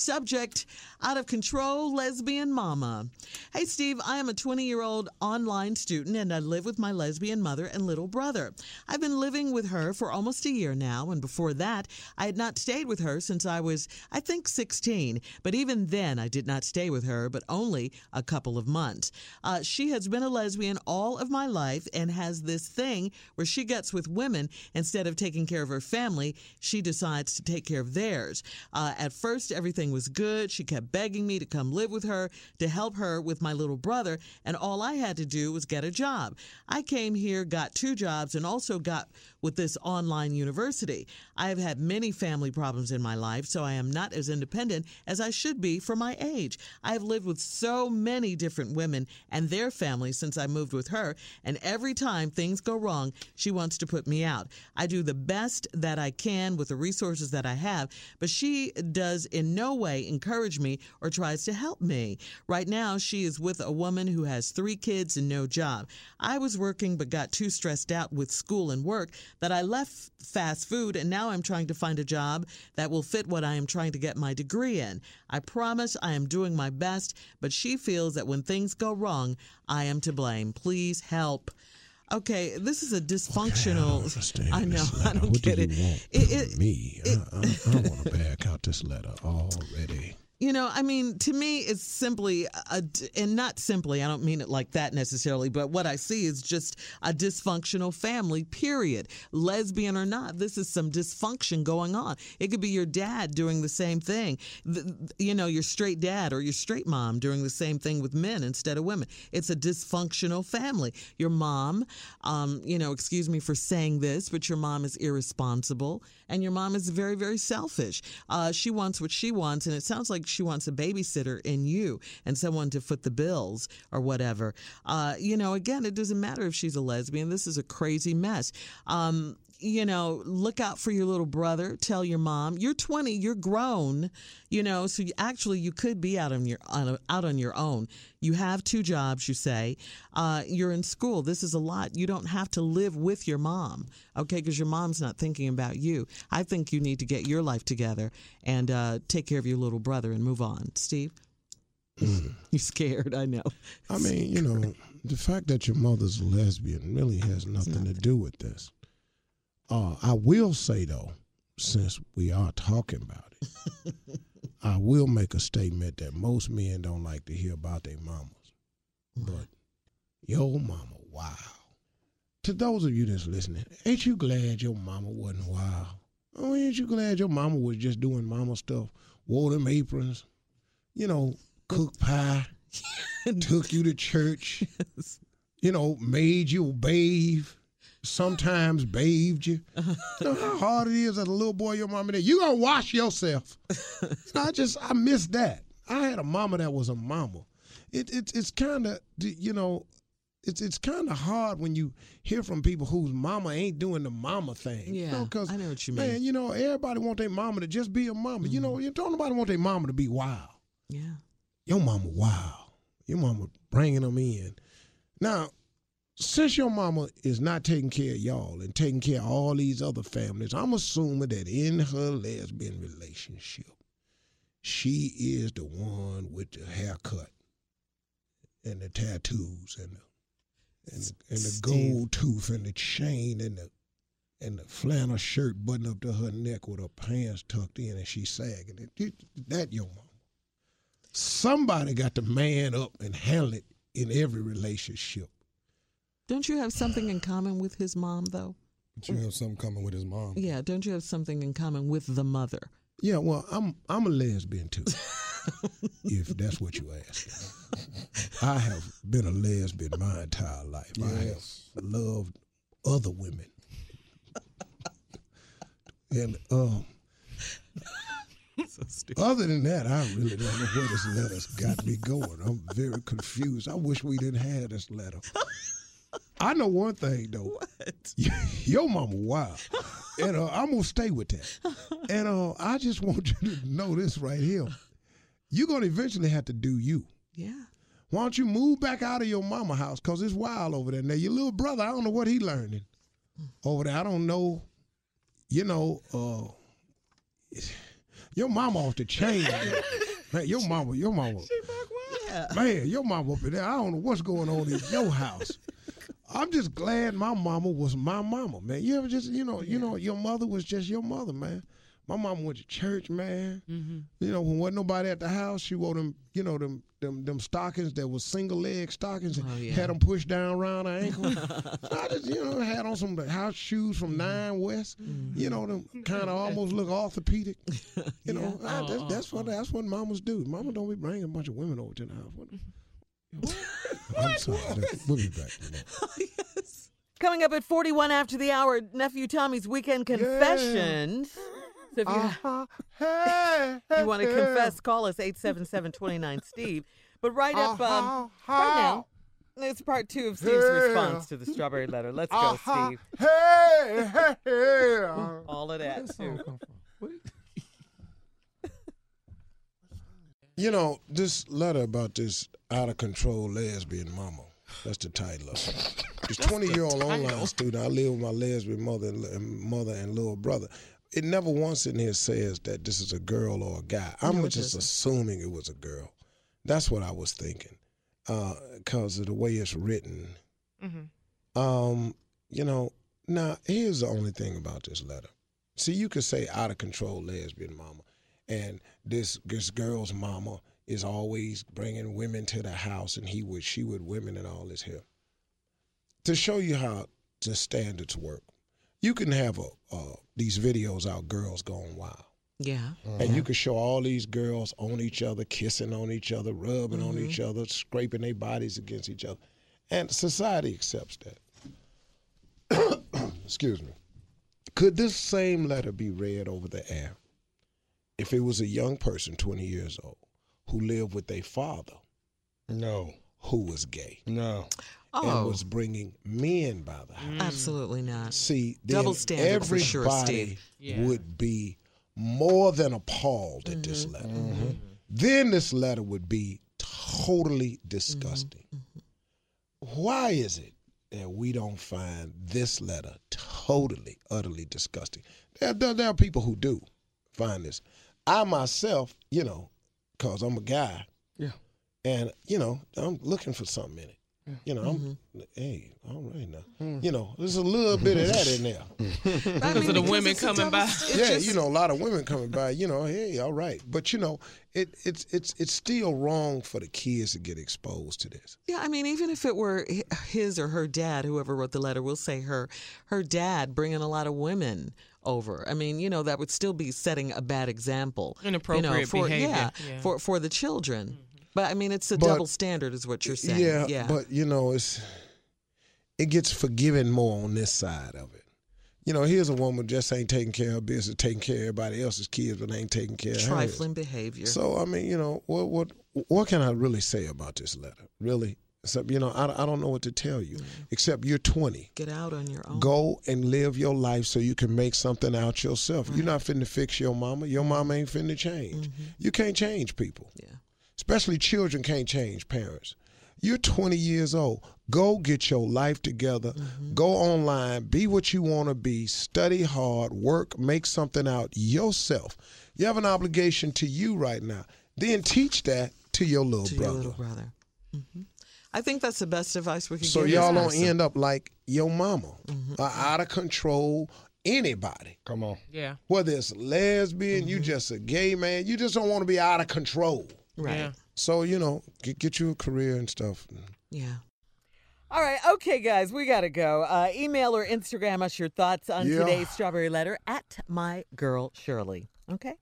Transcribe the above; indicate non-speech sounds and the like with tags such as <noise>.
Subject Out of Control Lesbian Mama. Hey, Steve, I am a 20 year old online student and I live with my lesbian mother and little brother. I've been living with her for almost a year now, and before that, I had not stayed with her since I was, I think, 16. But even then, I did not stay with her, but only a couple of months. Uh, she has been a lesbian all of my life and has this thing where she gets with women instead of taking care of her family, she decides to take care of theirs. Uh, at first, everything was good. She kept begging me to come live with her to help her with my little brother, and all I had to do was get a job. I came here, got two jobs, and also got with this online university. I have had many family problems in my life, so I am not as independent as I should be for my age. I have lived with so many different women and their families since I moved with her, and every time things go wrong, she wants to put me out. I do the best that I can with the resources that I have, but she does in no way encourage me or tries to help me. Right now, she is with a woman who has three kids and no job. I was working but got too stressed out with school and work that I left fast food and now I'm trying to find a job that will fit what I am trying to get my degree in. I promise I am doing my best, but she feels that when things go wrong, I am to blame. Please help. Okay, this is a dysfunctional. <laughs> Okay, I, I know. I don't what get do it. It- it- me, it- I, I, I want to back out this letter already. You know, I mean, to me, it's simply a, and not simply, I don't mean it like that necessarily, but what I see is just a dysfunctional family, period. Lesbian or not, this is some dysfunction going on. It could be your dad doing the same thing. You know, your straight dad or your straight mom doing the same thing with men instead of women. It's a dysfunctional family. Your mom, um, you know, excuse me for saying this, but your mom is irresponsible and your mom is very, very selfish. Uh, she wants what she wants, and it sounds like she wants a babysitter in you and someone to foot the bills or whatever. Uh, you know, again, it doesn't matter if she's a lesbian. This is a crazy mess. Um, you know, look out for your little brother. Tell your mom you're 20, you're grown. You know, so you, actually you could be out on your on, out on your own. You have two jobs. You say uh, you're in school. This is a lot. You don't have to live with your mom, okay? Because your mom's not thinking about you. I think you need to get your life together and uh, take care of your little brother and move on. Steve, <clears throat> you're scared? I know. I mean, you know, the fact that your mother's a lesbian really has nothing to do with this. Uh, I will say though, since we are talking about it, <laughs> I will make a statement that most men don't like to hear about their mamas. But your mama, wow. To those of you that's listening, ain't you glad your mama wasn't wild? Oh, ain't you glad your mama was just doing mama stuff, wore them aprons, you know, cook pie, <laughs> took you to church, you know, made you bathe, sometimes bathed you. You know how hard it is as a little boy, your mama there. You gonna wash yourself. You <laughs> know, I just I miss that. I had a mama that was a mama. It, it it's kind of you know, it's it's kind of hard when you hear from people whose mama ain't doing the mama thing. you Yeah, know, 'cause, I know what you mean. Man, you know, everybody want their mama to just be a mama. You know, mm-hmm. you don't nobody want their mama to be wild. Yeah. Your mama wild. Your mama bringing them in. Now, since your mama is not taking care of y'all and taking care of all these other families, I'm assuming that in her lesbian relationship, she is the one with the haircut and the tattoos and the, and the, and the gold tooth and the chain and the and the flannel shirt buttoned up to her neck with her pants tucked in and she's sagging. It, that your mama. Somebody got to man up and handle it in every relationship. Don't you have something in common with his mom, though? But you have something in common with his mom. Yeah, don't you have something in common with the mother? Yeah, well, I'm I'm a lesbian too. <laughs> if that's what you ask. I have been a lesbian my entire life. I have loved other women. and um so other than that, I really don't know where this letter's got me going. I'm very confused. I wish we didn't have this letter. I know one thing though. What? <laughs> Your mama wild. And uh, I'm gonna stay with that. And uh, I just want you to know this right here. You're gonna eventually have to do you. Yeah. Why don't you move back out of your mama house? Cause it's wild over there. Now your little brother, I don't know what he learning over there. I don't know. You know, uh, your mama off the chain. man. your mama, your mama. She, Yeah. Man, your mama up in there. I don't know what's going on in your house. I'm just glad my mama was my mama, man. You ever just, you know, you know, your mother was just your mother, man. My mama went to church, man. Mm-hmm. You know, when wasn't nobody at the house, she wore them, you know, them them them stockings that was single leg stockings, and Oh, yeah. had them pushed down around her ankle. <laughs> so I just, you know, had on some house shoes from mm-hmm. Nine West. Mm-hmm. You know, them kind of almost look orthopedic. <laughs> You know, I, that's, oh, that's oh, what oh. that's what mamas do. Mama don't be bringing a bunch of women over to the house. What? I'm sorry. We'll be back. <laughs> you know. Coming up at 41 after the hour, nephew Tommy's weekend confessions. So if you, Uh-huh. <laughs> Hey, you want to hey, confess, call us 877-29 Steve. But right up um, Uh-huh. right now, it's part two of Steve's Yeah. response to the strawberry letter. Let's go, Uh-huh. Steve. Hey, hey, hey. <laughs> All of that too. You know, this letter about this out of control lesbian mama. That's the title of it. This 20 year old online student, I live with my lesbian mother and, mother and little brother. It never once in here says that this is a girl or a guy. I'm No, just assuming it was a girl. That's what I was thinking, because of the way it's written. Um, you know, now here's the only thing about this letter. See, you could say out of control lesbian mama, and this this girl's mama is always bringing women to the house, and he would she would women and all this here. To show you how the standards work, you can have a uh, these videos out, girls going wild. Yeah. And you can show all these girls on each other, kissing on each other, rubbing on each other, scraping their bodies against each other. And society accepts that. <coughs> Excuse me. Could this same letter be read over the air if it was a young person, 20 years old, who lived with a father No, who was gay no. and Oh, was bringing men by the house? absolutely not. See, then Double standard for sure, Steve. would be more than appalled at this Mm-hmm. letter. Then this letter would be totally disgusting. Mm-hmm. Why is it that we don't find this letter totally, utterly disgusting? There, there, there are people who do find this. I myself, you know, because I'm a guy, Yeah. and you know, I'm looking for something in it. You know, I'm Mm-hmm. hey, all right now. You know, there's a little bit of that in there. <laughs> Because of the women coming by. yeah, you know, a lot of women coming by. You know, hey, all right, but you know, it it's it's it's still wrong for the kids to get exposed to this. Yeah, I mean, even if it were his or her dad, whoever wrote the letter, we'll say her, her dad bringing a lot of women over. I mean, you know, that would still be setting a bad example. you know, Inappropriate for, behavior, Yeah, yeah. for for the children. But I mean, it's a But- double standard, is what you're saying. Yeah, yeah. but you know, it's it gets forgiven more on this side of it. You know, here's a woman just ain't taking care of business, taking care of everybody else's kids, but ain't taking care of hers. trifling behavior. So I mean, you know, what what what can I really say about this letter? Really, except you know, I, I don't know what to tell you. Mm. Except you're 20. Get out on your own. Go and live your life so you can make something out yourself. You're not finna fix your mama. Your mama ain't finna change. Mm-hmm. You can't change people. Yeah. Especially children can't change parents. You're 20 years old. Go get your life together. Go online. Be what you want to be. Study hard. Work. Make something out yourself. You have an obligation to you right now. Then teach that to your little to brother. your little brother. hmm I think that's the best advice we can So give. this y'all don't person. end up like your mama, Mm-hmm. out of control. Anybody, Come on. Yeah. whether it's lesbian, Mm-hmm. you just a gay man, you just don't want to be out of control. Right. Yeah. So you know, get, get you a career and stuff. Yeah. All right. Okay, guys, we got to go. Uh, email or Instagram us your thoughts on Yeah. today's strawberry letter at my girl Shirley. Okay.